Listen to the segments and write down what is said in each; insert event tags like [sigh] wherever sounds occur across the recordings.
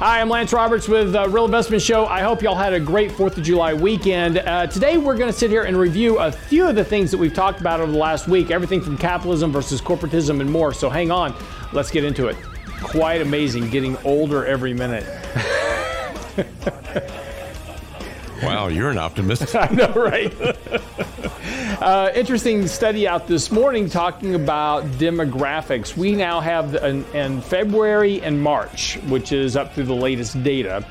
Hi, I'm Lance Roberts with uh, Real Investment Show. I hope y'all had a great 4th of July weekend. Uh, today, we're going to sit here and review a few of the things that we've talked about over the last week everything from capitalism versus corporatism and more. So hang on, let's get into it quite amazing getting older every minute. [laughs] wow, you're an optimist. [laughs] I know, right? [laughs] uh, interesting study out this morning talking about demographics. We now have in, in February and March, which is up through the latest data,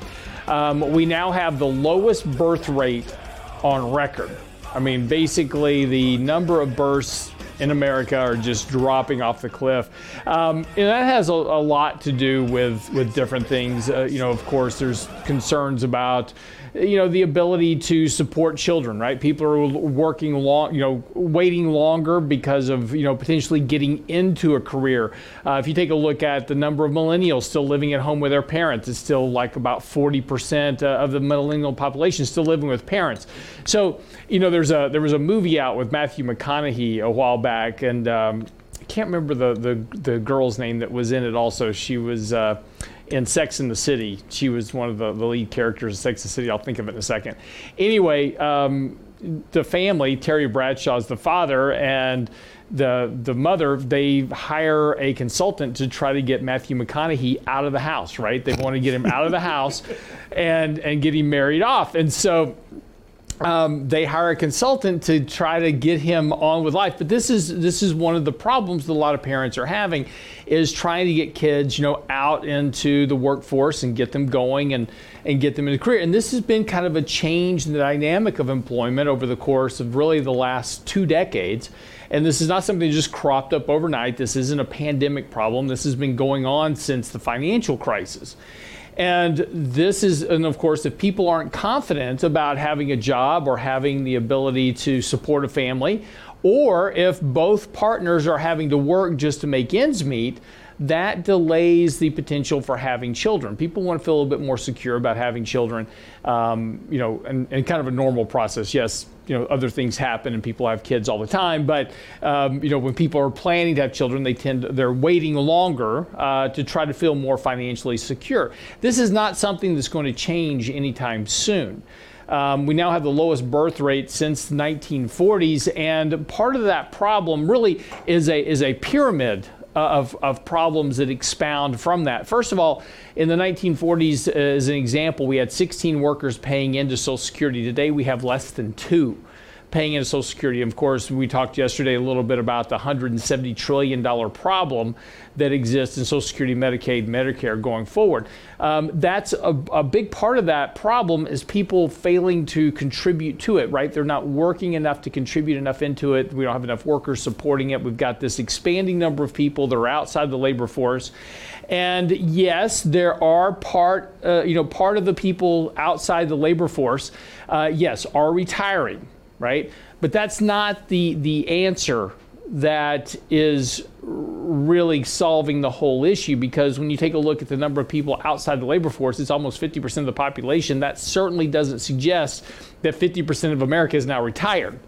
um, we now have the lowest birth rate on record. I mean, basically, the number of births in America are just dropping off the cliff. Um, and that has a, a, lot to do with, with different things. Uh, you know, of course, there's concerns about you know the ability to support children right? People are working long you know waiting longer because of you know potentially getting into a career. Uh, if you take a look at the number of millennials still living at home with their parents it's still like about 40% uh, of the millennial population still living with parents. So you know there's a there was a movie out with matthew mcconaughey a while back and um, i can't remember the, the the girl's name that was in it also. She was uh, in Sex in the City. She was one of the, the lead characters in Sex in the City. I'll think of it in a second. Anyway, um, the family, Terry Bradshaw's the father, and the the mother, they hire a consultant to try to get Matthew McConaughey out of the house. Right? They want to get him out of the house, [laughs] and and get him married off. And so um, they hire a consultant to try to get him on with life. But this is this is one of the problems that a lot of parents are having, is trying to get kids, you know, out into the workforce and get them going and and get them in a career. And this has been kind of a change in the dynamic of employment over the course of really the last two decades. And this is not something that just cropped up overnight. This isn't a pandemic problem. This has been going on since the financial crisis. And this is, and of course, if people aren't confident about having a job or having the ability to support a family, or if both partners are having to work just to make ends meet, that delays the potential for having children. People want to feel a little bit more secure about having children, um, you know, and, and, kind of a normal process. Yes, you know, other things happen and people have kids all the time, but um, you know, when people are planning to have children, they tend to, they're waiting longer uh, to try to feel more financially secure. This is not something that's going to change anytime soon. Um, we now have the lowest birth rate since the 1940s, and part of that problem really is a is a pyramid of, of problems that expound from that. First of all, in the 1940s, uh, as an example, we had 16 workers paying into Social Security. Today, we have less than two paying into Social Security. Of course, we talked yesterday a little bit about the $170 trillion problem that exists in Social Security, Medicaid, Medicare going forward. Um, that's a, a, big part of that problem is people failing to contribute to it, right? They're not working enough to contribute enough into it. We don't have enough workers supporting it. We've got this expanding number of people that are outside the labor force. And yes, there are part, uh, you know, part of the people outside the labor force, uh, yes, are retiring right? But that's not the, the answer that is really solving the whole issue because when you take a look at the number of people outside the labor force, it's almost 50% of the population. That certainly doesn't suggest that 50% of America is now retired.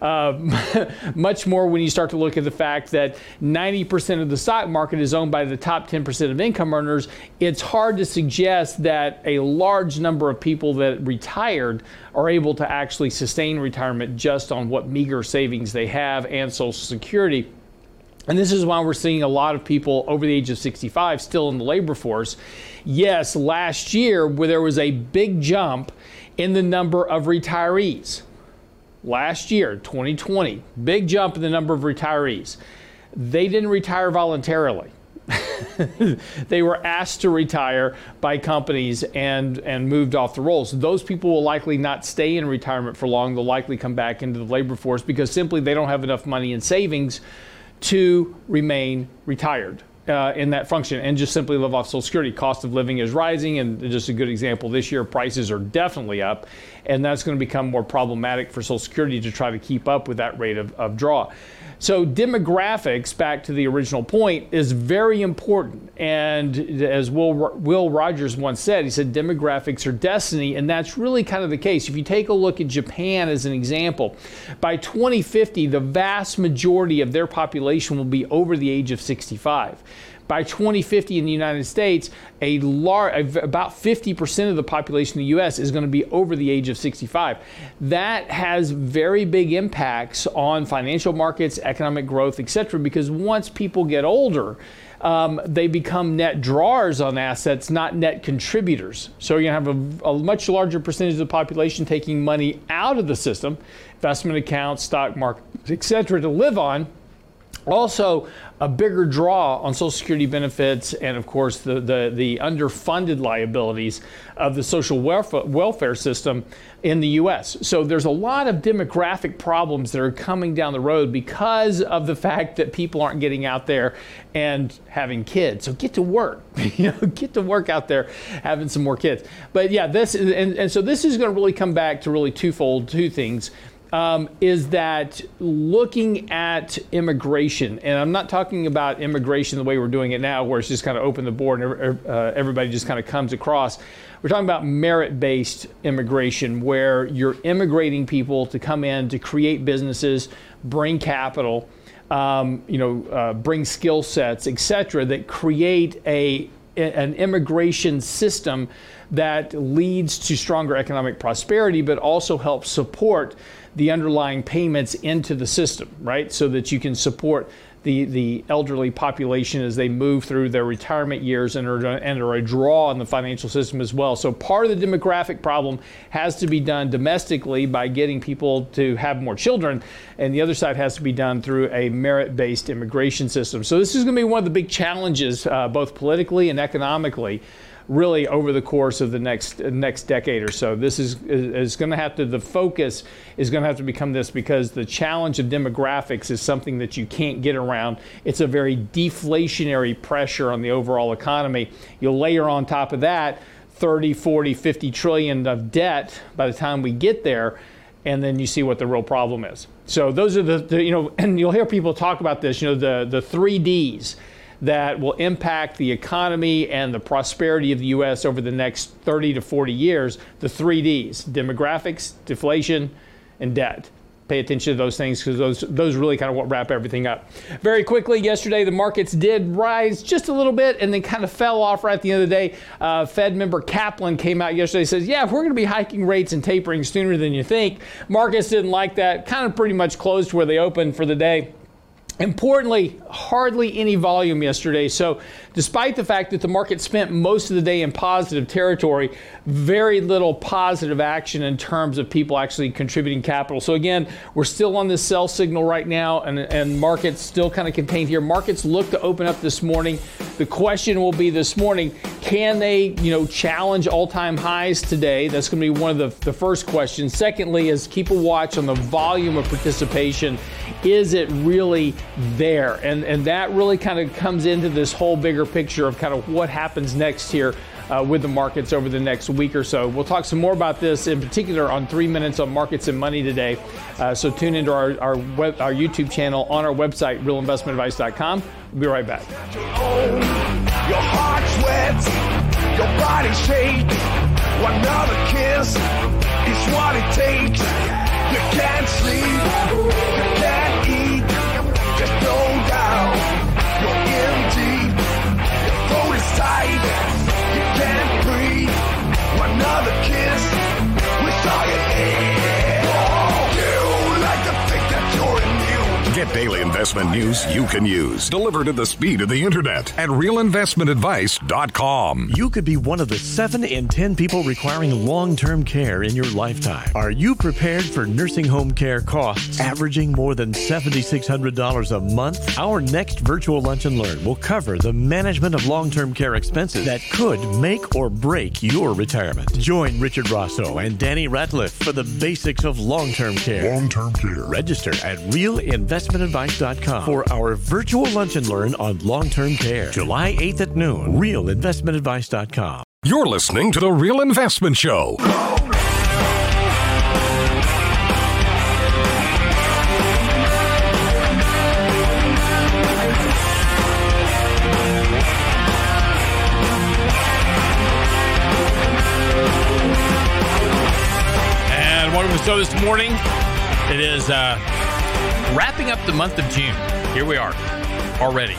Uh, [laughs] much more when you start to look at the fact that 90% of the stock market is owned by the top 10% of income earners. It's hard to suggest that a large number of people that retired are able to actually sustain retirement just on what meager savings they have and Social Security. And this is why we're seeing a lot of people over the age of 65 still in the labor force. Yes, last year where there was a big jump in the number of retirees last year, 2020, big jump in the number of retirees. They didn't retire voluntarily. [laughs] they were asked to retire by companies and, and moved off the rolls. Those people will likely not stay in retirement for long. They'll likely come back into the labor force because simply they don't have enough money in savings to remain retired uh, in that function and just simply live off Social Security. Cost of living is rising, and just a good example this year, prices are definitely up. and that's going to become more problematic for Social Security to try to keep up with that rate of, of draw. So, demographics, back to the original point, is very important. And as Will, Will Rogers once said, he said, demographics are destiny. And that's really kind of the case. If you take a look at Japan as an example, by 2050, the vast majority of their population will be over the age of 65 by 2050 in the United States, a large, about 50% of the population in the U.S. is going to be over the age of 65. That has very big impacts on financial markets, economic growth, etc. Because once people get older, um, they become net drawers on assets, not net contributors. So you're going to have a, a, much larger percentage of the population taking money out of the system, investment accounts, stock markets, etc., to live on also, a bigger draw on Social Security benefits and, of course, the, the, the underfunded liabilities of the social welfare, welfare system in the U.S. So there's a lot of demographic problems that are coming down the road because of the fact that people aren't getting out there and having kids. So get to work, [laughs] you know, get to work out there having some more kids. But yeah, this and, and so this is going to really come back to really twofold, two things um, is that looking at immigration, and I'm not talking about immigration the way we're doing it now, where it's just kind of open the board and uh, everybody just kind of comes across. We're talking about merit based immigration, where you're immigrating people to come in to create businesses, bring capital. Um, you know, uh, bring skill sets, et cetera, that create a an immigration system that leads to stronger economic prosperity, but also helps support the underlying payments into the system, right? So that you can support the, the elderly population as they move through their retirement years and are, and are a draw on the financial system as well. So part of the demographic problem has to be done domestically by getting people to have more children, and the other side has to be done through a merit-based immigration system. So this is going to be one of the big challenges, uh, both politically and economically really over the course of the next next decade or so. This is is going to have to the focus is going to have to become this because the challenge of demographics is something that you can't get around. It's a very deflationary pressure on the overall economy. You'll layer on top of that 30, 40, 50 trillion of debt by the time we get there and then you see what the real problem is. So those are the, the, you know, [clears throat] and you'll hear people talk about this, you know, the the three Ds that will impact the economy and the prosperity of the U.S. over the next 30 to 40 years, the three Ds demographics, deflation, and debt. Pay attention to those things because those, those really kind of wrap everything up. Very quickly, yesterday the markets did rise just a little bit and then kind of fell off right at the end of the day. Uh, Fed member Kaplan came out yesterday and says, Yeah, if we're going to be hiking rates and tapering sooner than you think. Markets didn't like that, kind of pretty much closed where they opened for the day. Importantly, hardly any volume yesterday. So, despite the fact that the market spent most of the day in positive territory, very little positive action in terms of people actually contributing capital. So, again, we're still on this sell signal right now, and, and markets still kind of contained here. Markets look to open up this morning. The question will be this morning can they, you know, challenge all time highs today? That's going to be one of the, the first questions. Secondly, is keep a watch on the volume of participation. Is it really there. And, and that really kind of comes into this whole bigger picture of kind of what happens next here uh, with the markets over the next week or so. We'll talk some more about this in particular on three minutes on markets and money today. Uh, so tune into our, our, web, our YouTube channel on our website, realinvestmentadvice.com. We'll be right back. Your Daily investment news you can use, delivered at the speed of the internet at realinvestmentadvice.com. You could be one of the 7 in 10 people requiring long term care in your lifetime. Are you prepared for nursing home care costs averaging more than $7,600 a month? Our next virtual lunch and learn will cover the management of long term care expenses that could make or break your retirement. Join Richard Rosso and Danny Ratliff for the basics of long term care. Long term care. Register at Real for our virtual lunch and learn on long term care. July 8th at noon. RealInvestmentAdvice.com. You're listening to The Real Investment Show. So this morning. It is uh, wrapping up the month of June. Here we are already.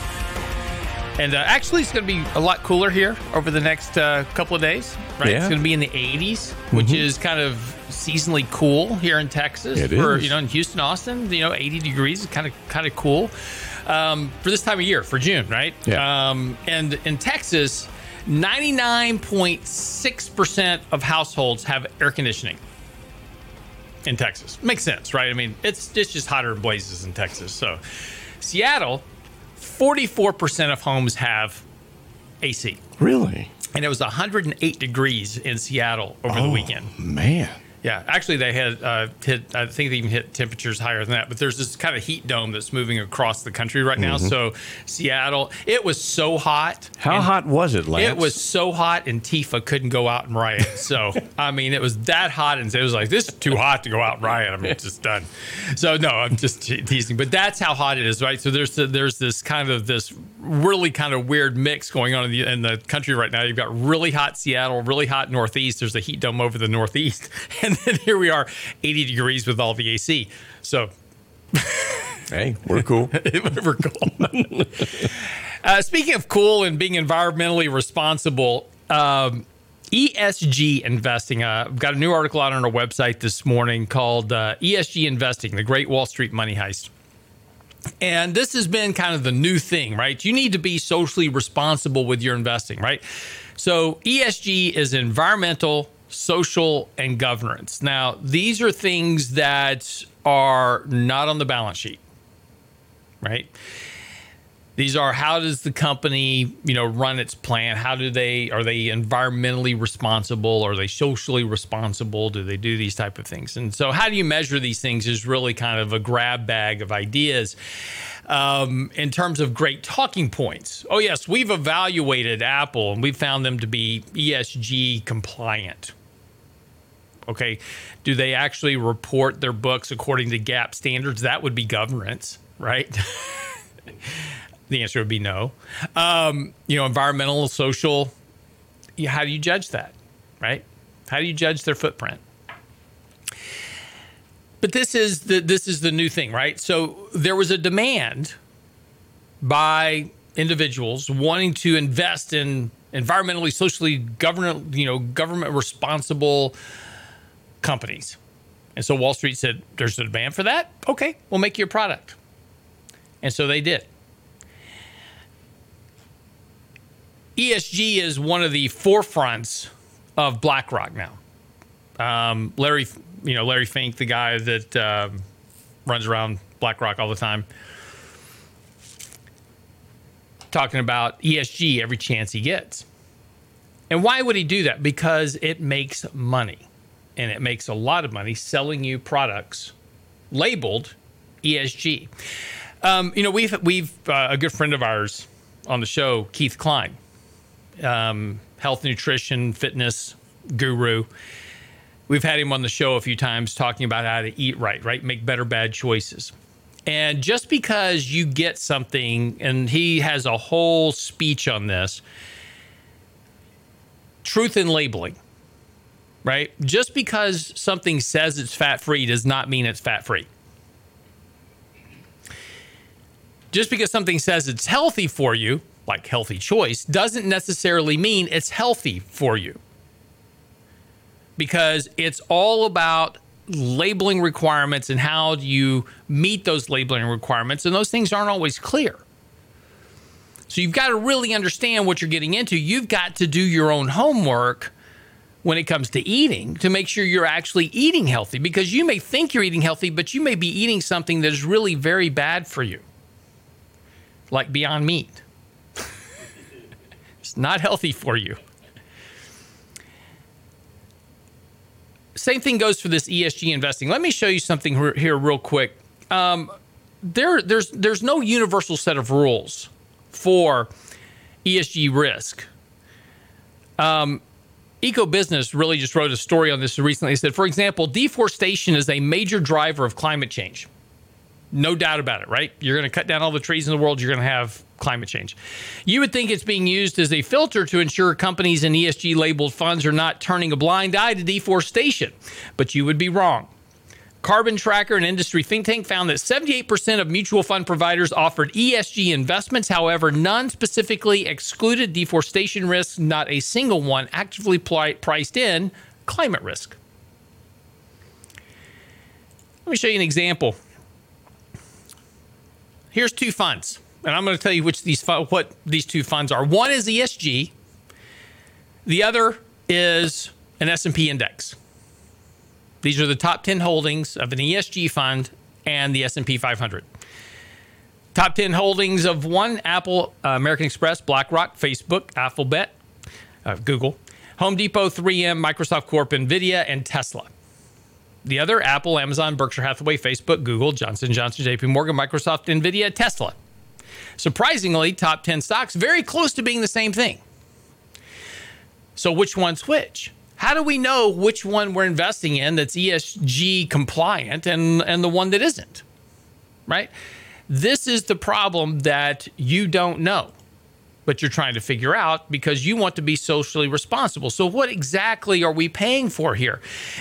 And uh, actually, it's going to be a lot cooler here over the next uh, couple of days. Right? Yeah. It's going to be in the 80s, which is kind of seasonally cool here in Texas. It for, is. You know, in Houston, Austin, you know, 80 degrees is kind of kind of cool um, for this time of year for June, right? Yeah. Um, and in Texas, 99.6% of households have air conditioning in Texas. Makes sense, right? I mean, it's it's just hotter than blazes in Texas. So, Seattle, 44% of homes have AC. Really? And it was 108 degrees in Seattle over the oh, weekend. Man. Yeah, actually, they had uh, hit. I think they even hit temperatures higher than that. But there's this kind of heat dome that's moving across the country right now. So Seattle, it was so hot. How hot was it, Lance? It was so hot, Antifa couldn't go out and riot. So [laughs] I mean, it was that hot, and it was like this is too hot to go out and riot. I'm just done. So no, I'm just te- teasing. But that's how hot it is, right? So there's there's this kind of this really kind of weird mix going on in the, in the country right now. You've got really hot Seattle, really hot Northeast. There's a heat dome over the Northeast, [laughs] and then here we are, 80 degrees with all the AC. So Hey, we're cool. [laughs] we're cool. [laughs] uh, speaking of cool and being environmentally responsible, um, ESG investing. Uh, I've got a new article out on our website this morning called uh, ESG Investing: The Great Wall Street Money Heist. And this has been kind of the new thing, right? You need to be socially responsible with your investing, right? So, ESG is environmental, social, and governance. Now, these are things that are not on the balance sheet, right? These are how does the company, you know, run its plan? How do they are they environmentally responsible? Are they socially responsible? Do they do these type of things? And so, how do you measure these things? Is really kind of a grab bag of ideas um, in terms of great talking points. Oh yes, we've evaluated Apple and we found them to be ESG compliant. Okay, do they actually report their books according to GAAP standards? That would be governance, right? [laughs] the answer would be no. Um, you know, environmental, social. How do you judge that, right? How do you judge their footprint? But this is the this is the new thing, right? So there was a demand by individuals wanting to invest in environmentally, socially, government, you know, government responsible companies. And so Wall Street said, "There's a demand for that. Okay, we'll make you a product." And so they did. ESG is one of the forefronts of BlackRock now. Um, Larry, you know, Larry Fink, the guy that um, runs around BlackRock all the time, talking about ESG every chance he gets. And why would he do that? Because it makes money, and it makes a lot of money selling you products labeled ESG. Um, you know, we've we've uh, a good friend of ours on the show, Keith Klein, um, health, nutrition, fitness guru. We've had him on the show a few times talking about how to eat right, right, make better bad choices. And just because you get something, and he has a whole speech on this, truth in labeling, right? Just because something says it's fat free does not mean it's fat free. just because something says it's healthy for you, like healthy choice, doesn't necessarily mean it's healthy for you. Because it's all about labeling requirements and how you meet those labeling requirements, and those things aren't always clear. So you've got to really understand what you're getting into. You've got to do your own homework when it comes to eating to make sure you're actually eating healthy because you may think you're eating healthy, but you may be eating something that is really very bad for you like Beyond Meat. [laughs] it's not healthy for you. Same thing goes for this ESG investing. Let me show you something here, real quick. Um, there, there's, there's no universal set of rules for ESG risk. Um, Eco Business really just wrote a story on this recently. It said, for example, deforestation is a major driver of climate change. No doubt about it, right? You're going to cut down all the trees in the world, you're going to have climate change. You would think it's being used as a filter to ensure companies and ESG labeled funds are not turning a blind eye to deforestation, but you would be wrong. Carbon Tracker, an industry think tank, found that 78% of mutual fund providers offered ESG investments. However, none specifically excluded deforestation risks. Not a single one actively priced in climate risk. Let me show you an example. Here's two funds, and I'm going to tell you which these fu- what these two funds are. One is ESG. The other is an S&P index. These are the top 10 holdings of an ESG fund and the S&P 500. Top 10 holdings of one Apple, uh, American Express, BlackRock, Facebook, Alphabet, uh, Google, Home Depot, 3M, Microsoft Corp, Nvidia, and Tesla. The other Apple, Amazon, Berkshire Hathaway, Facebook, Google, Johnson Johnson, JP Morgan, Microsoft, Nvidia, Tesla. Surprisingly, top 10 stocks very close to being the same thing. So which one's which? How do we know which one we're investing in that's ESG compliant and, and the one that isn't? Right? This is the problem that you don't know, but you're trying to figure out because you want to be socially responsible. So, what exactly are we paying for here?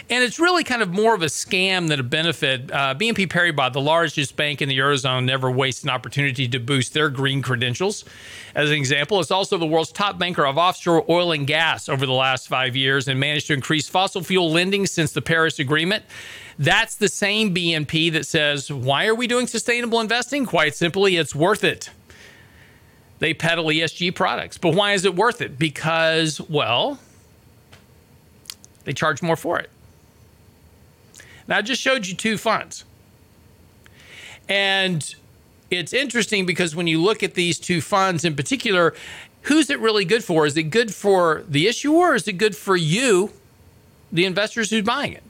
And it's really kind of more of a scam than a benefit. Uh, BNP Paribas, the largest bank in the Eurozone, never wastes an opportunity to boost their green credentials. As an example, it's also the world's top banker of offshore oil and gas over the last five years and managed to increase fossil fuel lending since the Paris Agreement. That's the same BNP that says, Why are we doing sustainable investing? Quite simply, it's worth it. They peddle ESG products. But why is it worth it? Because, well, they charge more for it. Now, I just showed you two funds. And it's interesting because when you look at these two funds in particular, who's it really good for? Is it good for the issuer or is it good for you, the investors who's buying it?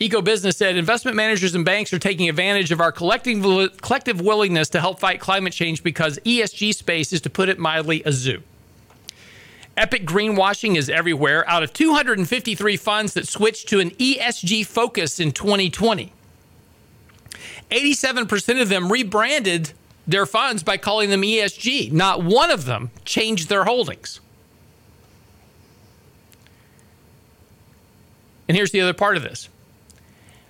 Eco Business said investment managers and banks are taking advantage of our collective, collective willingness to help fight climate change because ESG space is, to put it mildly, a zoo. Epic greenwashing is everywhere. Out of 253 funds that switched to an ESG focus in 2020, 87% of them rebranded their funds by calling them ESG. Not one of them changed their holdings. And here's the other part of this.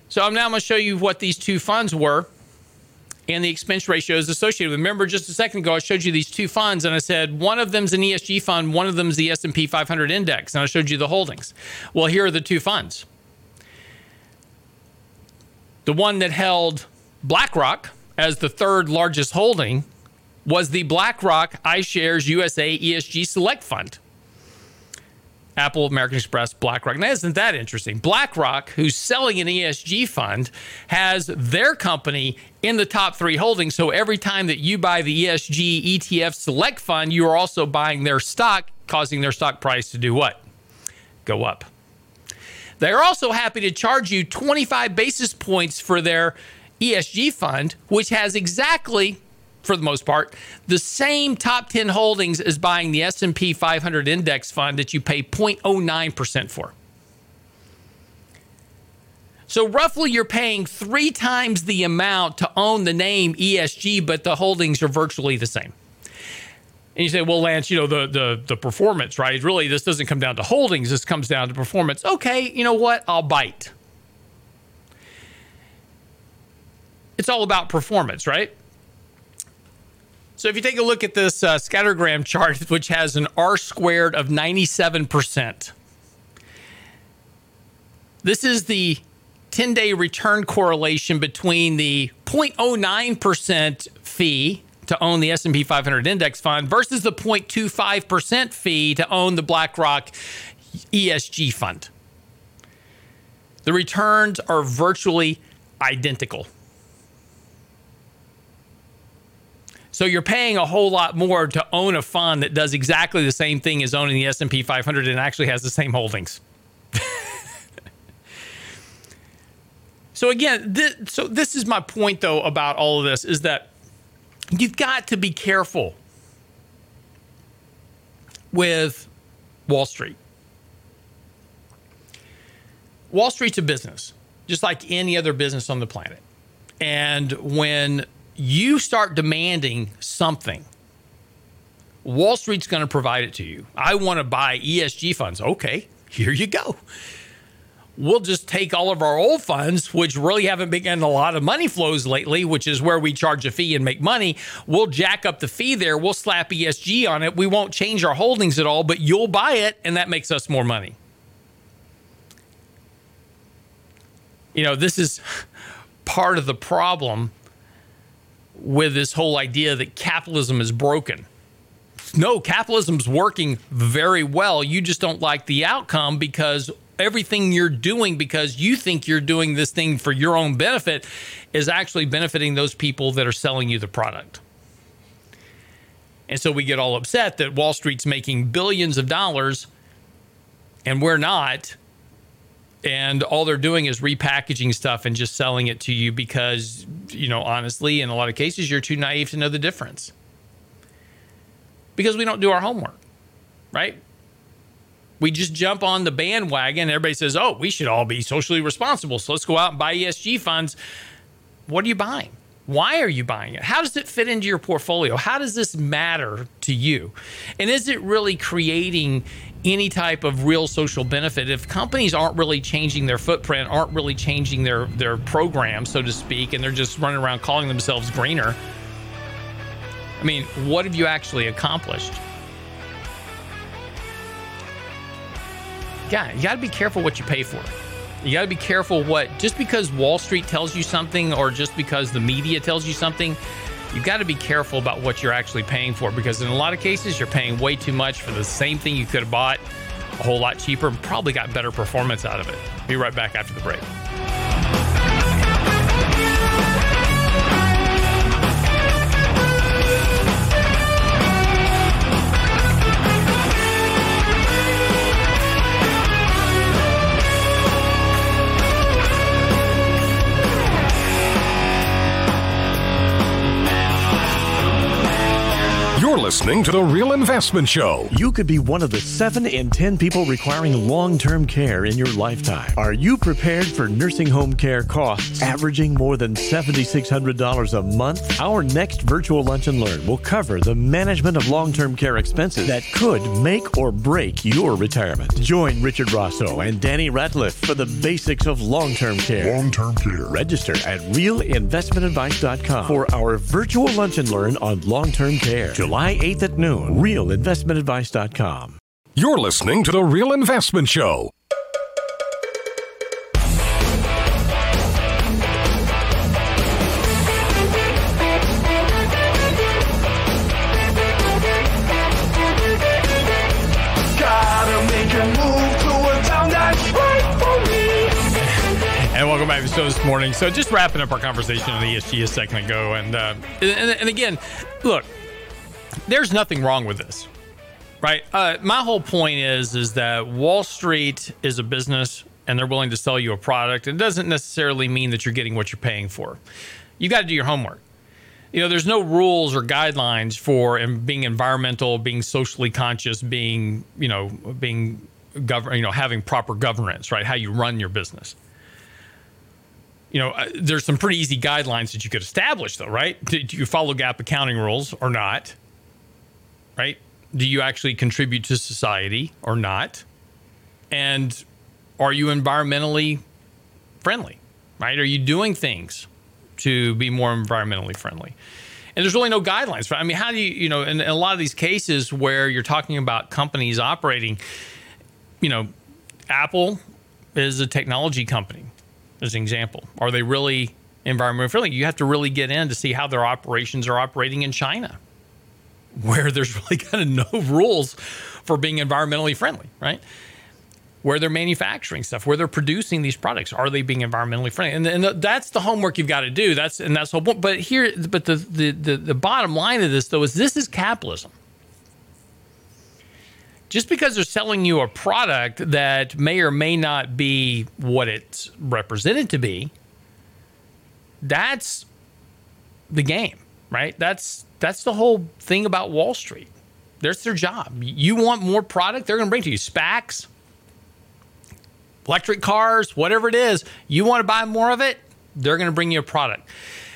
So I'm now going to show you what these two funds were and the expense ratios associated with. Remember, just a second ago, I showed you these two funds, and I said one of them's an ESG fund, one of them's the S&P 500 index, and I showed you the holdings. Well, here are the two funds. The one that held BlackRock as the third largest holding was the BlackRock iShares USA ESG Select Fund. Apple, American Express, BlackRock. Now, isn't that interesting? BlackRock, who's selling an ESG fund, has their company in the top three holdings. So every time that you buy the ESG ETF Select Fund, you are also buying their stock, causing their stock price to do what? Go up. They're also happy to charge you 25 basis points for their ESG fund, which has exactly for the most part, the same top 10 holdings as buying the S&P 500 index fund that you pay 0.09% for. So roughly you're paying 3 times the amount to own the name ESG but the holdings are virtually the same. And you say, "Well, Lance, you know the the the performance, right? Really this doesn't come down to holdings, this comes down to performance." Okay, you know what? I'll bite. It's all about performance, right? So if you take a look at this uh, scattergram chart, [laughs] which has an R squared of 97%, this is the 10 day return correlation between the 0.09% fee to own the S&P 500 index fund versus the 0.25% fee to own the BlackRock ESG fund. The returns are virtually identical. So you're paying a whole lot more to own a fund that does exactly the same thing as owning the S&P 500 and actually has the same holdings. [laughs] so again, this, so this is my point though about all of this is that you've got to be careful with Wall Street. Wall Street's a business, just like any other business on the planet. And when you start demanding something, Wall Street's going to provide it to you. I want to buy ESG funds. Okay, here you go. we'll just take all of our old funds, which really haven't been getting a lot of money flows lately, which is where we charge a fee and make money. We'll jack up the fee there. We'll slap ESG on it. We won't change our holdings at all, but you'll buy it, and that makes us more money. You know, this is part of the problem with this whole idea that capitalism is broken. No, capitalism's working very well. You just don't like the outcome because everything you're doing because you think you're doing this thing for your own benefit is actually benefiting those people that are selling you the product. And so we get all upset that Wall Street's making billions of dollars and we're not. And all they're doing is repackaging stuff and just selling it to you because, you know, honestly, in a lot of cases, you're too naive to know the difference. Because we don't do our homework, right? we just jump on the bandwagon. Everybody says, oh, we should all be socially responsible. So let's go out and buy ESG funds. What are you buying? Why are you buying it? How does it fit into your portfolio? How does this matter to you? And is it really creating any type of real social benefit? If companies aren't really changing their footprint, aren't really changing their, their program, so to speak, and they're just running around calling themselves greener, I mean, what have you actually accomplished? yeah, you got to be careful what you pay for. You got to be careful what, just because Wall Street tells you something or just because the media tells you something, you got to be careful about what you're actually paying for because in a lot of cases, you're paying way too much for the same thing you could have bought a whole lot cheaper and probably got better performance out of it. Be right back after the break. You're listening to The Real Investment Show. You could be one of the 7 in 10 people requiring long term care in your lifetime. Are you prepared for nursing home care costs averaging more than $7,600 a month? Our next virtual lunch and learn will cover the management of long term care expenses that could make or break your retirement. Join Richard Rosso and Danny Ratliff for the basics of long term care. Long term care. Register at realinvestmentadvice.com for our virtual lunch and learn on long term care. July 8th at noon. Realinvestmentadvice.com. You're listening to The Real Investment Show. Gotta make a move to a town that's right for me. And welcome back to the show this morning. So, just wrapping up our conversation on ESG a second ago, and uh, and, and again, look, there's nothing wrong with this, right? Uh, my whole point is is that Wall Street is a business, and they're willing to sell you a product. It doesn't necessarily mean that you're getting what you're paying for. You got to do your homework. You know, there's no rules or guidelines for being environmental, being socially conscious, being you know, being govern, you know, having proper governance, right? How you run your business you know, uh, there's some pretty easy guidelines that you could establish, though, right? Do you follow GAAP accounting rules or not? Right? Do you actually contribute to society or not? And are you environmentally friendly? Right? Are you doing things to be more environmentally friendly? And there's really no guidelines. I mean, how do you, you know, in a lot of these cases where you're talking about companies operating, you know, Apple is a technology company as an example. Are they really environmentally friendly? You have to really get in to see how their operations are operating in China, where there's really [laughs] kind of no rules for being environmentally friendly, right? Where they're manufacturing stuff, where they're producing these products, are they being environmentally friendly? And, and that's the homework you've got to do. That's and that's the whole. But here, but the, the the the bottom line of this though is this is capitalism just because they're selling you a product that may or may not be what it's represented to be, that's the game, right? That's that's the whole thing about Wall Street. That's their job. You want more product, they're going to bring to you SPACs, electric cars, whatever it is. You want to buy more of it, they're going to bring you a product.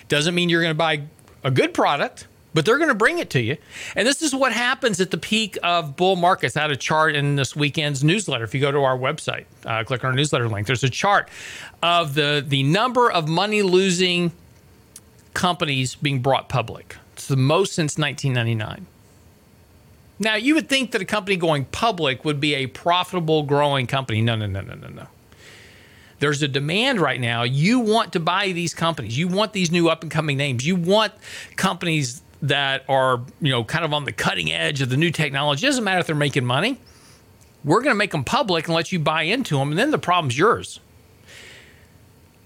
Doesn't mean you're going to buy a good product, but they're going to bring it to you. And this is what happens at the peak of bull markets. I had a chart in this weekend's newsletter. If you go to our website, uh, click on our newsletter link, there's a chart of the, the number of money losing companies being brought public. It's the most since 1999. Now, you would think that a company going public would be a profitable, growing company. No, no, no, no, no, no. There's a demand right now. You want to buy these companies. You want these new up and coming names. You want companies that are, you know, kind of on the cutting edge of the new technology. It doesn't matter if they're making money. We're going to make them public and let you buy into them, and then the problem's yours.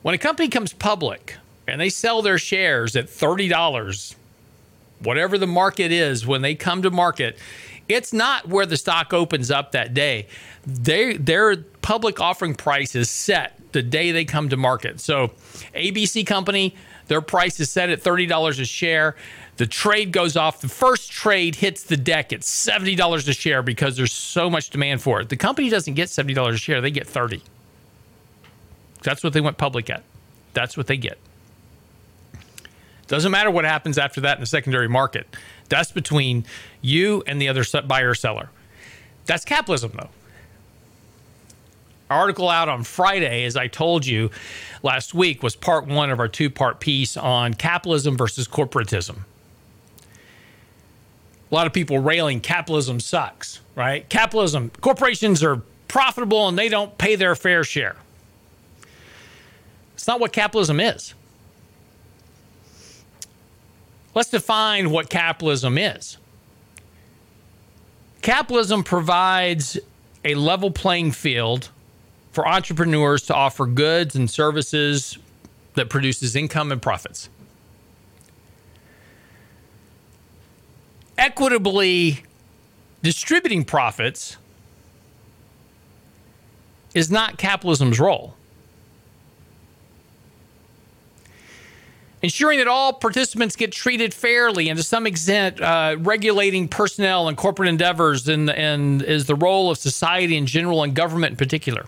When a company comes public and they sell their shares at $30, whatever the market is when they come to market, it's not where the stock opens up that day. They, their public offering price is set the day they come to market. So, ABC Company, their price is set at $30 a share. The trade goes off. The first trade hits the deck at $70 a share because there's so much demand for it. The company doesn't get $70 a share, they get 30. That's what they went public at. That's what they get. Doesn't matter what happens after that in the secondary market. That's between you and the other buyer seller. That's capitalism, though. Article out on Friday, as I told you last week, was part one of our two part piece on capitalism versus corporatism. A lot of people railing capitalism sucks, right? Capitalism, corporations are profitable and they don't pay their fair share. It's not what capitalism is. Let's define what capitalism is. Capitalism provides a level playing field for entrepreneurs to offer goods and services that produces income and profits. Equitably distributing profits is not capitalism's role. Ensuring that all participants get treated fairly and to some extent uh, regulating personnel and corporate endeavors and, and is the role of society in general and government in particular.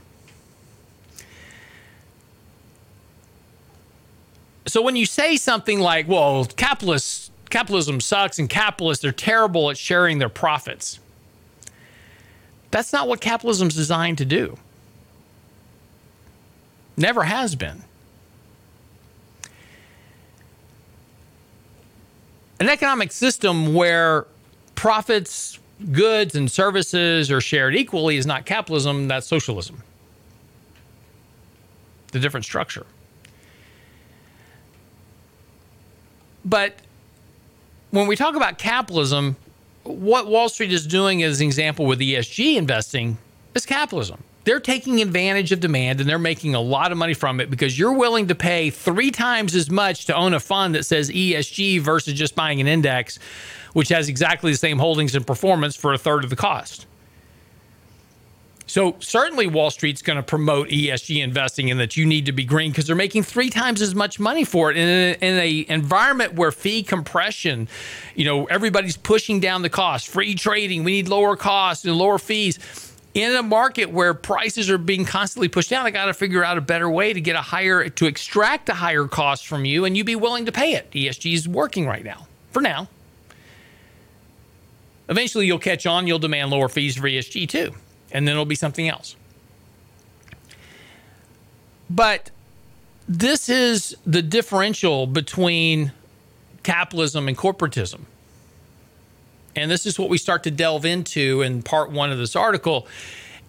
So when you say something like, well, capitalists, capitalism sucks and capitalists are terrible at sharing their profits, that's not what capitalism's designed to do. Never has been. An economic system where profits, goods, and services are shared equally is not capitalism, that's socialism. The different structure. But when we talk about capitalism, what Wall Street is doing as an example with ESG investing is capitalism they're taking advantage of demand and they're making a lot of money from it because you're willing to pay three times as much to own a fund that says ESG versus just buying an index, which has exactly the same holdings and performance for a third of the cost. So certainly Wall Street's going to promote ESG investing and that you need to be green because they're making three times as much money for it in an in a environment where fee compression, you know, everybody's pushing down the cost, free trading, we need lower costs and lower fees in a market where prices are being constantly pushed down, I got to figure out a better way to get a higher, to extract a higher cost from you and you be willing to pay it. ESG is working right now, for now. Eventually, you'll catch on, you'll demand lower fees for ESG too, and then it'll be something else. But this is the differential between capitalism and corporatism and this is what we start to delve into in part one of this article,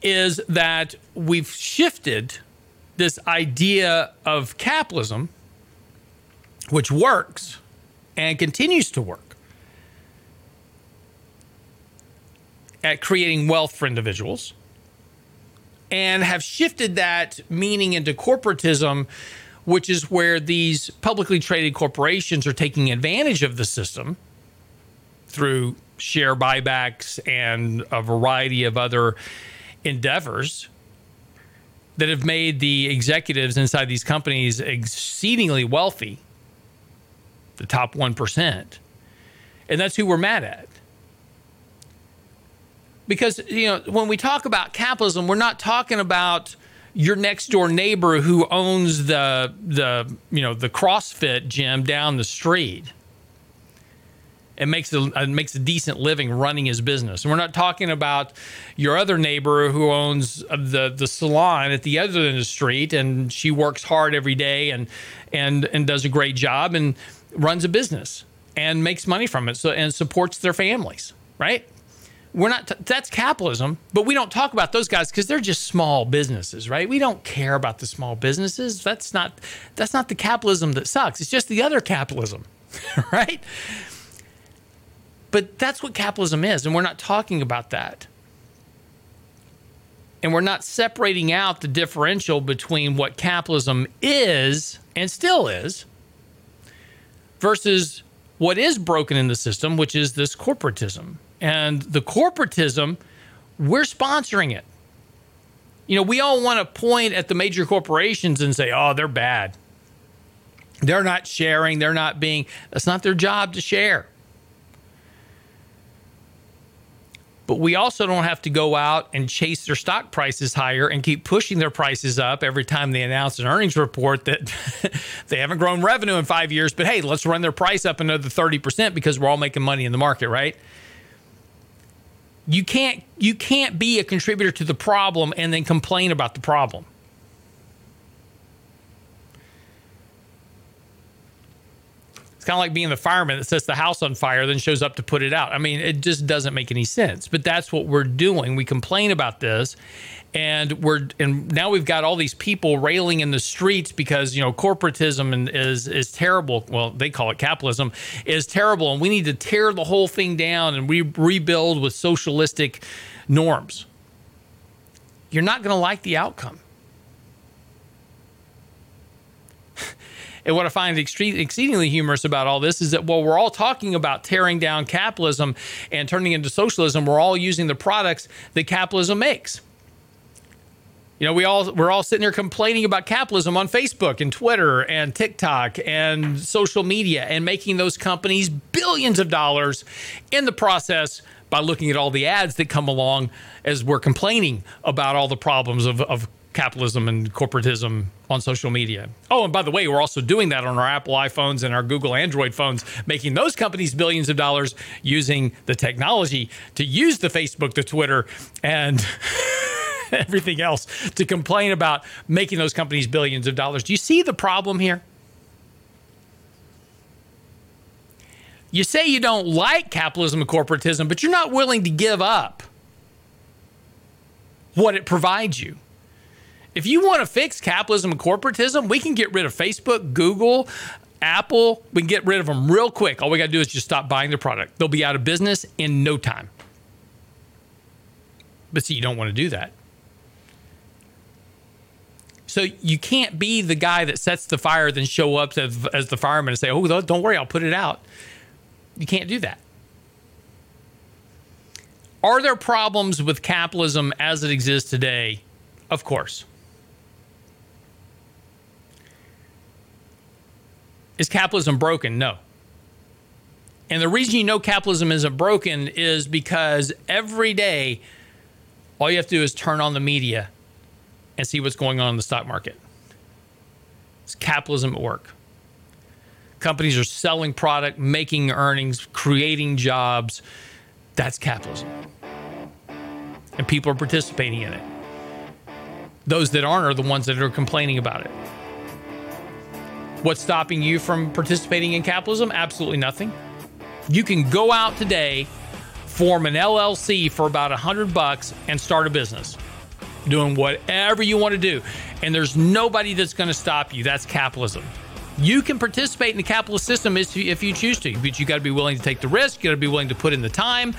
is that we've shifted this idea of capitalism, which works and continues to work at creating wealth for individuals, and have shifted that meaning into corporatism, which is where these publicly traded corporations are taking advantage of the system through share buybacks and a variety of other endeavors that have made the executives inside these companies exceedingly wealthy, the top 1%. And that's who we're mad at. Because, you know, when we talk about capitalism, we're not talking about your next door neighbor who owns the the you know the CrossFit gym down the street and makes a makes a decent living running his business. And we're not talking about your other neighbor who owns uh, the the salon at the other end of the street, and she works hard every day and and and does a great job and runs a business and makes money from it, so and supports their families, right? we're not t- that's capitalism but we don't talk about those guys because they're just small businesses right we don't care about the small businesses that's not that's not the capitalism that sucks it's just the other capitalism [laughs] right but that's what capitalism is and we're not talking about that and we're not separating out the differential between what capitalism is and still is versus what is broken in the system which is this corporatism and the corporatism, we're sponsoring it. You know, we all want to point at the major corporations and say, oh, they're bad. They're not sharing. They're not being, that's not their job to share. But we also don't have to go out and chase their stock prices higher and keep pushing their prices up every time they announce an earnings report that [laughs] they haven't grown revenue in five years. But hey, let's run their price up another 30% because we're all making money in the market, right? you can't you can't be a contributor to the problem and then complain about the problem. Kind of like being the fireman that sets the house on fire, then shows up to put it out. I mean, it just doesn't make any sense. But that's what we're doing. We complain about this, and we're and now we've got all these people railing in the streets because you know corporatism is is terrible. Well, they call it capitalism is terrible, and we need to tear the whole thing down and we rebuild with socialistic norms. You're not going to like the outcome. And what I find exceedingly humorous about all this is that while we're all talking about tearing down capitalism and turning into socialism, we're all using the products that capitalism makes. You know, we all we're all sitting here complaining about capitalism on Facebook and Twitter and TikTok and social media and making those companies billions of dollars in the process by looking at all the ads that come along as we're complaining about all the problems of, of capitalism and corporatism on social media. Oh, and by the way, we're also doing that on our Apple iPhones and our Google Android phones, making those companies billions of dollars using the technology to use the Facebook, the Twitter, and [laughs] everything else to complain about making those companies billions of dollars. Do you see the problem here? You say you don't like capitalism and corporatism, but you're not willing to give up what it provides you. If you want to fix capitalism and corporatism, we can get rid of Facebook, Google, Apple. We can get rid of them real quick. All we got to do is just stop buying their product. They'll be out of business in no time. But see, you don't want to do that. So you can't be the guy that sets the fire, then show up as, as the fireman and say, "Oh, don't worry, I'll put it out." You can't do that. Are there problems with capitalism as it exists today? Of course. Is capitalism broken? No. And the reason you know capitalism isn't broken is because every day, all you have to do is turn on the media and see what's going on in the stock market. It's capitalism at work. Companies are selling product, making earnings, creating jobs. That's capitalism. And people are participating in it. Those that aren't are the ones that are complaining about it. What's stopping you from participating in capitalism? Absolutely nothing. You can go out today, form an LLC for about a hundred bucks, and start a business doing whatever you want to do. And there's nobody that's going to stop you. That's capitalism. You can participate in the capitalist system if you choose to, but you got to be willing to take the risk. You got to be willing to put in the time,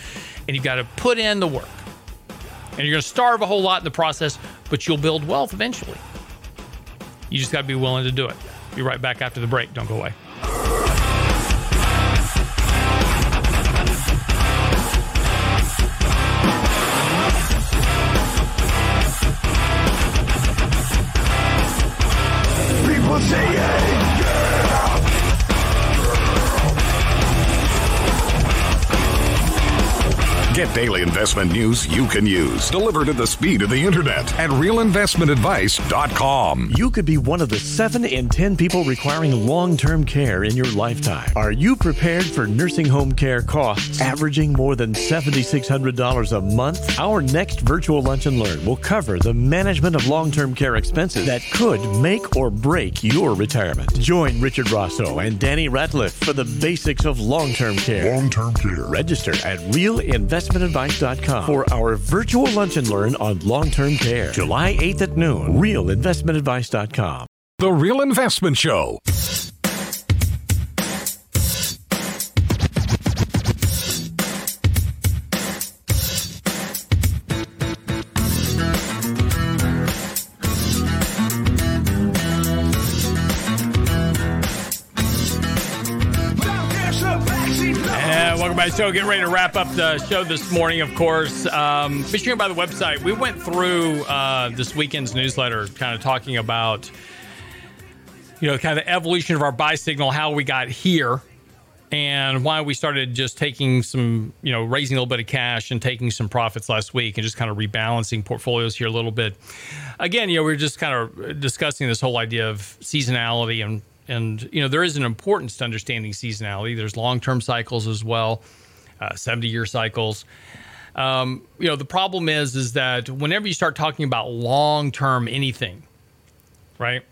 and you got to put in the work. And you're going to starve a whole lot in the process, but you'll build wealth eventually. You just got to be willing to do it. Be right back after the break. Don't go away. Get daily investment news you can use, delivered at the speed of the internet at realinvestmentadvice.com. You could be one of the 7 in 10 people requiring long term care in your lifetime. Are you prepared for nursing home care costs averaging more than $7,600 a month? Our next virtual lunch and learn will cover the management of long term care expenses that could make or break your retirement. Join Richard Rosso and Danny Ratliff for the basics of long term care. Long term care. Register at realinvestmentadvice.com for our virtual lunch and learn on long term care. July 8th at noon. Realinvestmentadvice.com. The Real Investment Show. The show. Getting ready to wrap up the show this morning, of course. Um, be sure by the website. We went through uh, this weekend's newsletter, kind of talking about, you know, kind of the evolution of our buy signal, how we got here, and why we started just taking some, you know, raising a little bit of cash and taking some profits last week and just kind of rebalancing portfolios here a little bit. Again, you know, we are just kind of discussing this whole idea of seasonality and and you know there is an importance to understanding seasonality. There's long-term cycles as well, uh, 70-year cycles. Um, you know the problem is is that whenever you start talking about long-term anything, right?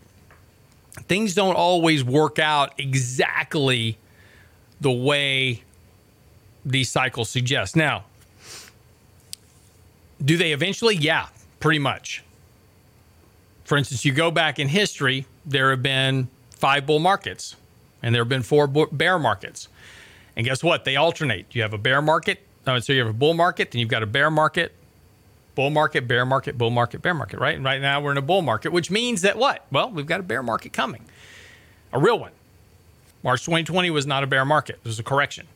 Things don't always work out exactly the way these cycles suggest. Now, do they eventually? Yeah, pretty much. For instance, you go back in history, there have been five bull markets, and there have been four bear markets. And guess what? They alternate. You have a bear market, oh, so you have a bull market, then you've got a bear market, bull market, bear market, bull market, bear market, right? And right now we're in a bull market, which means that what? Well, we've got a bear market coming, a real one. March 2020 was not a bear market, it was a correction.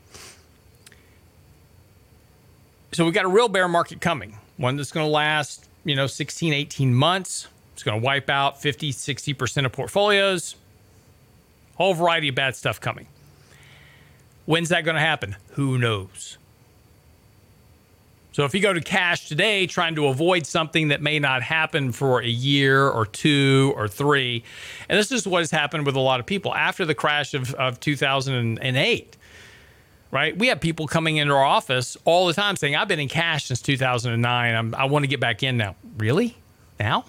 So we've got a real bear market coming, one that's going to last, you know, 16, 18 months. It's going to wipe out 50, 60% of portfolios whole variety of bad stuff coming. When's that going to happen? Who knows? So if you go to cash today trying to avoid something that may not happen for a year or two or three, and this is what has happened with a lot of people after the crash of, of 2008, right? We have people coming into our office all the time saying, I've been in cash since 2009. I'm, I want to get back in now. Really? Now?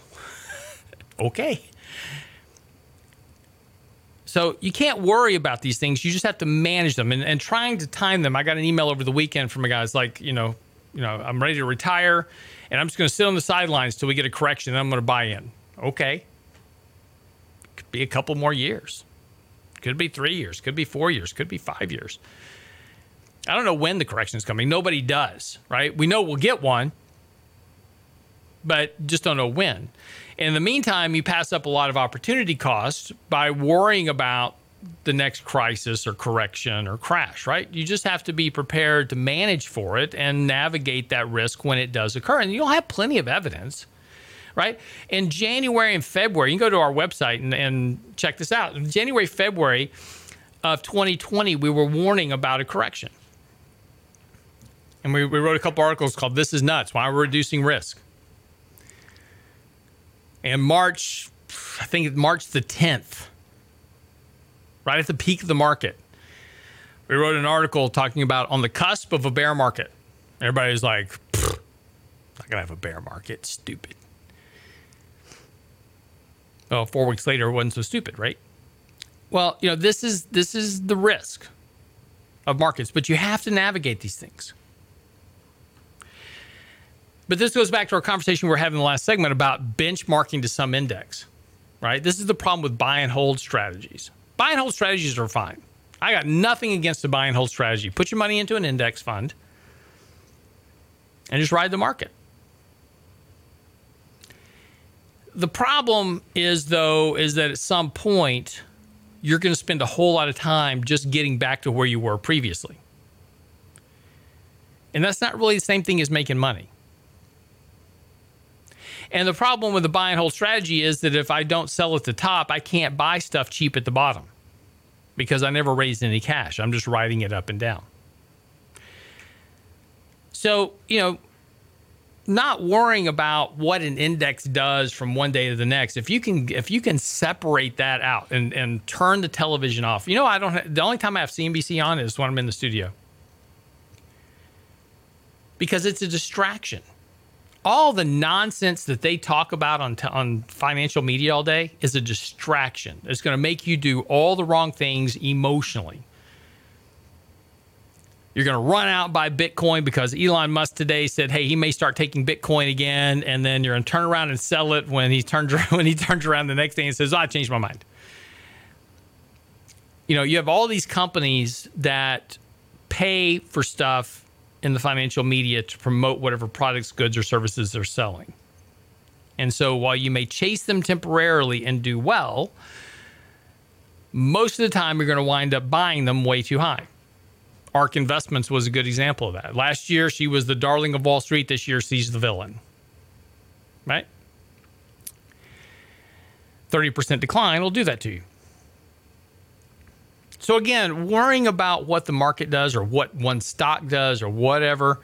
[laughs] okay. So you can't worry about these things. You just have to manage them and, and trying to time them. I got an email over the weekend from a guy's like, you know, you know, I'm ready to retire and I'm just going to sit on the sidelines till we get a correction and I'm going to buy in. Okay. Could be a couple more years. Could be three years. Could be four years. Could be five years. I don't know when the correction is coming. Nobody does, right? We know we'll get one, but just don't know when. In the meantime, you pass up a lot of opportunity costs by worrying about the next crisis or correction or crash, right? You just have to be prepared to manage for it and navigate that risk when it does occur. And you'll have plenty of evidence, right? In January and February, you can go to our website and, and check this out. In January, February of 2020, we were warning about a correction. And we, we wrote a couple articles called This is Nuts Why We're Reducing Risk. And March, I think March the 10th, right at the peak of the market, we wrote an article talking about on the cusp of a bear market. Everybody's like, not gonna have a bear market, stupid. Well, four weeks later, it wasn't so stupid, right? Well, you know, this is this is the risk of markets, but you have to navigate these things. But this goes back to our conversation we were having in the last segment about benchmarking to some index, right? This is the problem with buy and hold strategies. Buy and hold strategies are fine. I got nothing against a buy and hold strategy. Put your money into an index fund and just ride the market. The problem is, though, is that at some point, you're going to spend a whole lot of time just getting back to where you were previously. And that's not really the same thing as making money. And the problem with the buy and hold strategy is that if I don't sell at the top, I can't buy stuff cheap at the bottom because I never raised any cash. I'm just riding it up and down. So, you know, not worrying about what an index does from one day to the next. If you can if you can separate that out and and turn the television off. You know, I don't the only time I have CNBC on is when I'm in the studio. Because it's a distraction. All the nonsense that they talk about on t- on financial media all day is a distraction. It's going to make you do all the wrong things emotionally. You're going to run out buy Bitcoin because Elon Musk today said, "Hey, he may start taking Bitcoin again," and then you're going to turn around and sell it when he turns [laughs] when he turns around the next day and says, oh, "I changed my mind." You know, you have all these companies that pay for stuff in the financial media to promote whatever products, goods, or services they're selling. And so, while you may chase them temporarily and do well, most of the time you're going to wind up buying them way too high. ARK Investments was a good example of that. Last year, she was the darling of Wall Street. This year, she's the villain. Right? 30% decline will do that to you. So, again, worrying about what the market does or what one stock does or whatever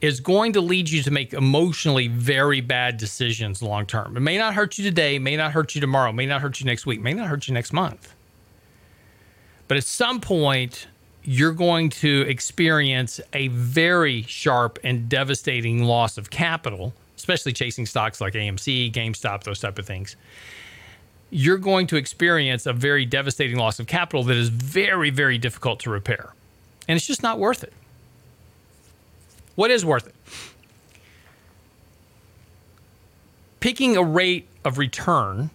is going to lead you to make emotionally very bad decisions long term. It may not hurt you today, may not hurt you tomorrow, may not hurt you next week, may not hurt you next month. But at some point, you're going to experience a very sharp and devastating loss of capital, especially chasing stocks like AMC, GameStop, those type of things. You're going to experience a very devastating loss of capital that is very, very difficult to repair. And it's just not worth it. What is worth it? Picking a rate of return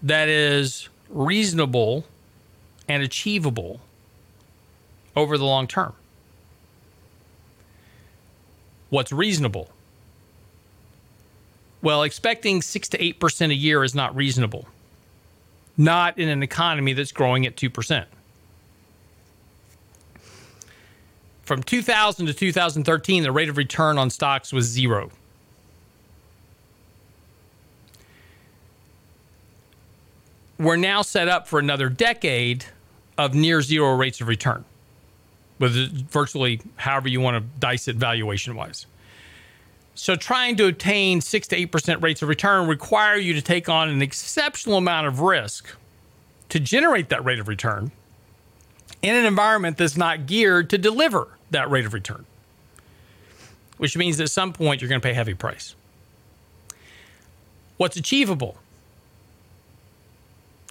that is reasonable and achievable over the long term. What's reasonable? Well, expecting 6 to 8% a year is not reasonable. Not in an economy that's growing at 2%. From 2000 to 2013, the rate of return on stocks was zero. We're now set up for another decade of near zero rates of return, with virtually however you want to dice it valuation wise. So, trying to obtain six to eight percent rates of return require you to take on an exceptional amount of risk to generate that rate of return in an environment that's not geared to deliver that rate of return, which means at some point you're going to pay a heavy price. What's achievable?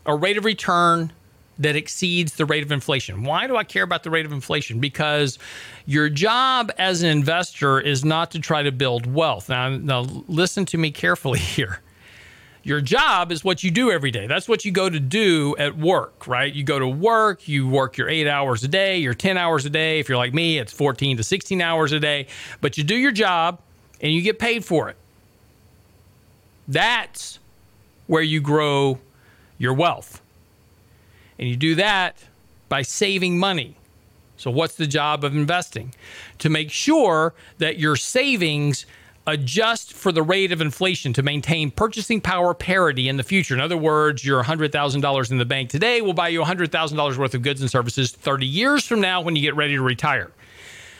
A rate of return that exceeds the rate of inflation. Why do I care about the rate of inflation? Because your job as an investor is not to try to build wealth. Now, now listen to me carefully [laughs] here. Your job is what you do every day. That's what you go to do at work, right? You go to work, you work your eight hours a day, your 10 hours a day. If you're like me, it's 14 to 16 hours a day, but you do your job and you get paid for it. That's where you grow your wealth. And you do that by saving money. So, what's the job of investing? To make sure that your savings adjust for the rate of inflation to maintain purchasing power parity in the future. In other words, your $100,000 in the bank today will buy you $100,000 worth of goods and services 30 years from now when you get ready to retire.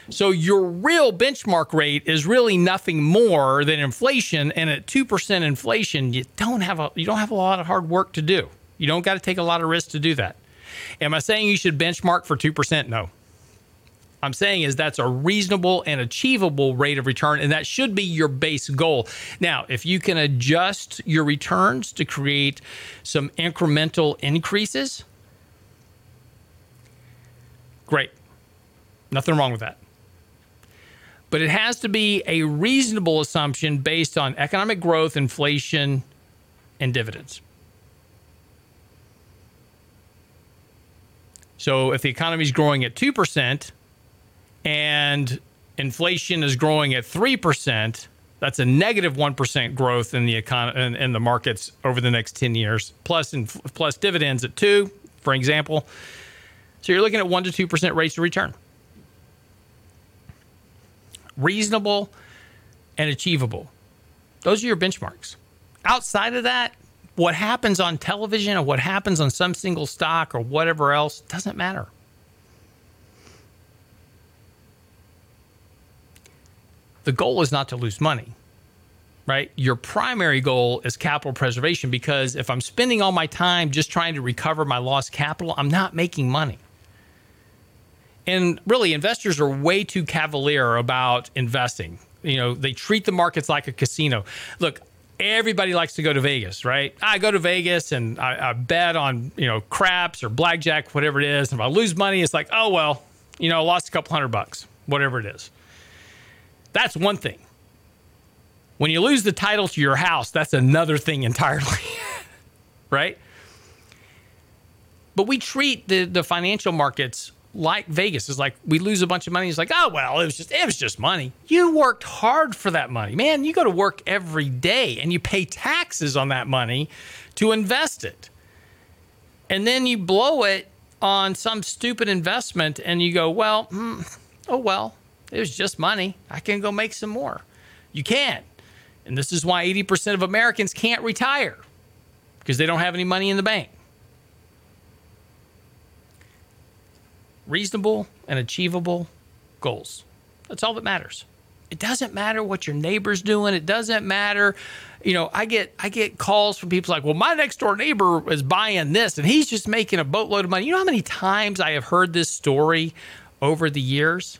So your real benchmark rate is really nothing more than inflation and at 2% inflation, you don't have a you don't have a lot of hard work to do. You don't got to take a lot of risk to do that. Am I saying you should benchmark for 2%? No. I'm saying is that's a reasonable and achievable rate of return, and that should be your base goal. Now, if you can adjust your returns to create some incremental increases, great. Nothing wrong with that. But it has to be a reasonable assumption based on economic growth, inflation, and dividends. So if the economy is growing at 2%, and inflation is growing at 3%, that's a negative 1 growth in the econ- in, in the markets over the next 10 years, plus, plus dividends at 2, for example. So you're looking at 1 to 2% rates of return. Reasonable and achievable. Those are your benchmarks. Outside of that, what happens on television or what happens on some single stock or whatever else doesn't matter. the goal is not to lose money, right? Your primary goal is capital preservation because if I'm spending all my time just trying to recover my lost capital, I'm not making money. And really, investors are way too cavalier about investing. You know, they treat the markets like a casino. Look, everybody likes to go to Vegas, right? I go to Vegas and I, I, bet on, you know, craps or blackjack, whatever it is. If I lose money, it's like, oh, well, you know, I lost a couple hundred bucks, whatever it is. That's one thing. When you lose the title to your house, that's another thing entirely, [laughs] right? But we treat the, the financial markets like Vegas is like we lose a bunch of money. It's like, oh well, it was just it was just money. You worked hard for that money, man. You go to work every day and you pay taxes on that money to invest it, and then you blow it on some stupid investment, and you go, well, mm, oh well, it was just money. I can go make some more. You can't, and this is why eighty percent of Americans can't retire because they don't have any money in the bank. Reasonable and achievable goals. That's all that matters. It doesn't matter what your neighbor's doing. It doesn't matter. You know, I get I get calls from people like, "Well, my next door neighbor is buying this and he's just making a boatload of money." You know how many times I have heard this story over the years?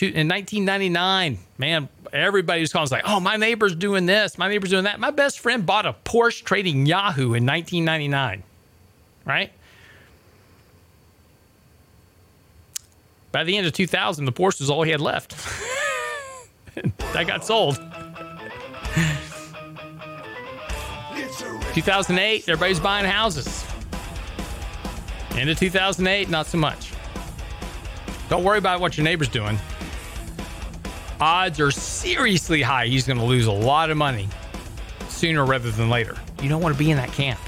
In 1999, man, everybody was calling like, "Oh, my neighbor's doing this. My neighbor's doing that." My best friend bought a Porsche trading Yahoo in 1999. Right? By the end of 2000, the Porsche was all he had left. [laughs] that got sold. 2008, everybody's buying houses. End of 2008, not so much. Don't worry about what your neighbor's doing. Odds are seriously high he's going to lose a lot of money sooner rather than later. You don't want to be in that camp.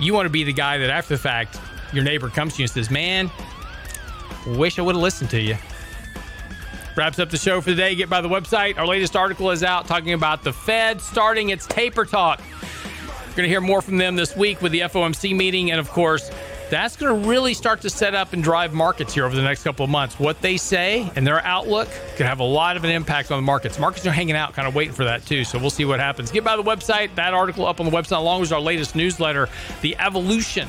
You want to be the guy that after the fact, your neighbor comes to you and says, Man, Wish I would have listened to you. Wraps up the show for the day. Get by the website. Our latest article is out talking about the Fed starting its taper talk. We're going to hear more from them this week with the FOMC meeting. And of course, that's going to really start to set up and drive markets here over the next couple of months. What they say and their outlook could have a lot of an impact on the markets. Markets are hanging out, kind of waiting for that too. So we'll see what happens. Get by the website. That article up on the website, along with our latest newsletter, The Evolution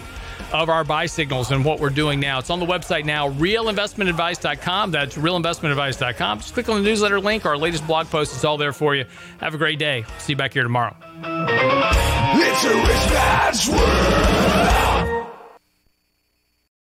of our buy signals and what we're doing now. It's on the website now, realinvestmentadvice.com. That's realinvestmentadvice.com. Just click on the newsletter link, our latest blog post. It's all there for you. Have a great day. See you back here tomorrow. It's a rich man's world.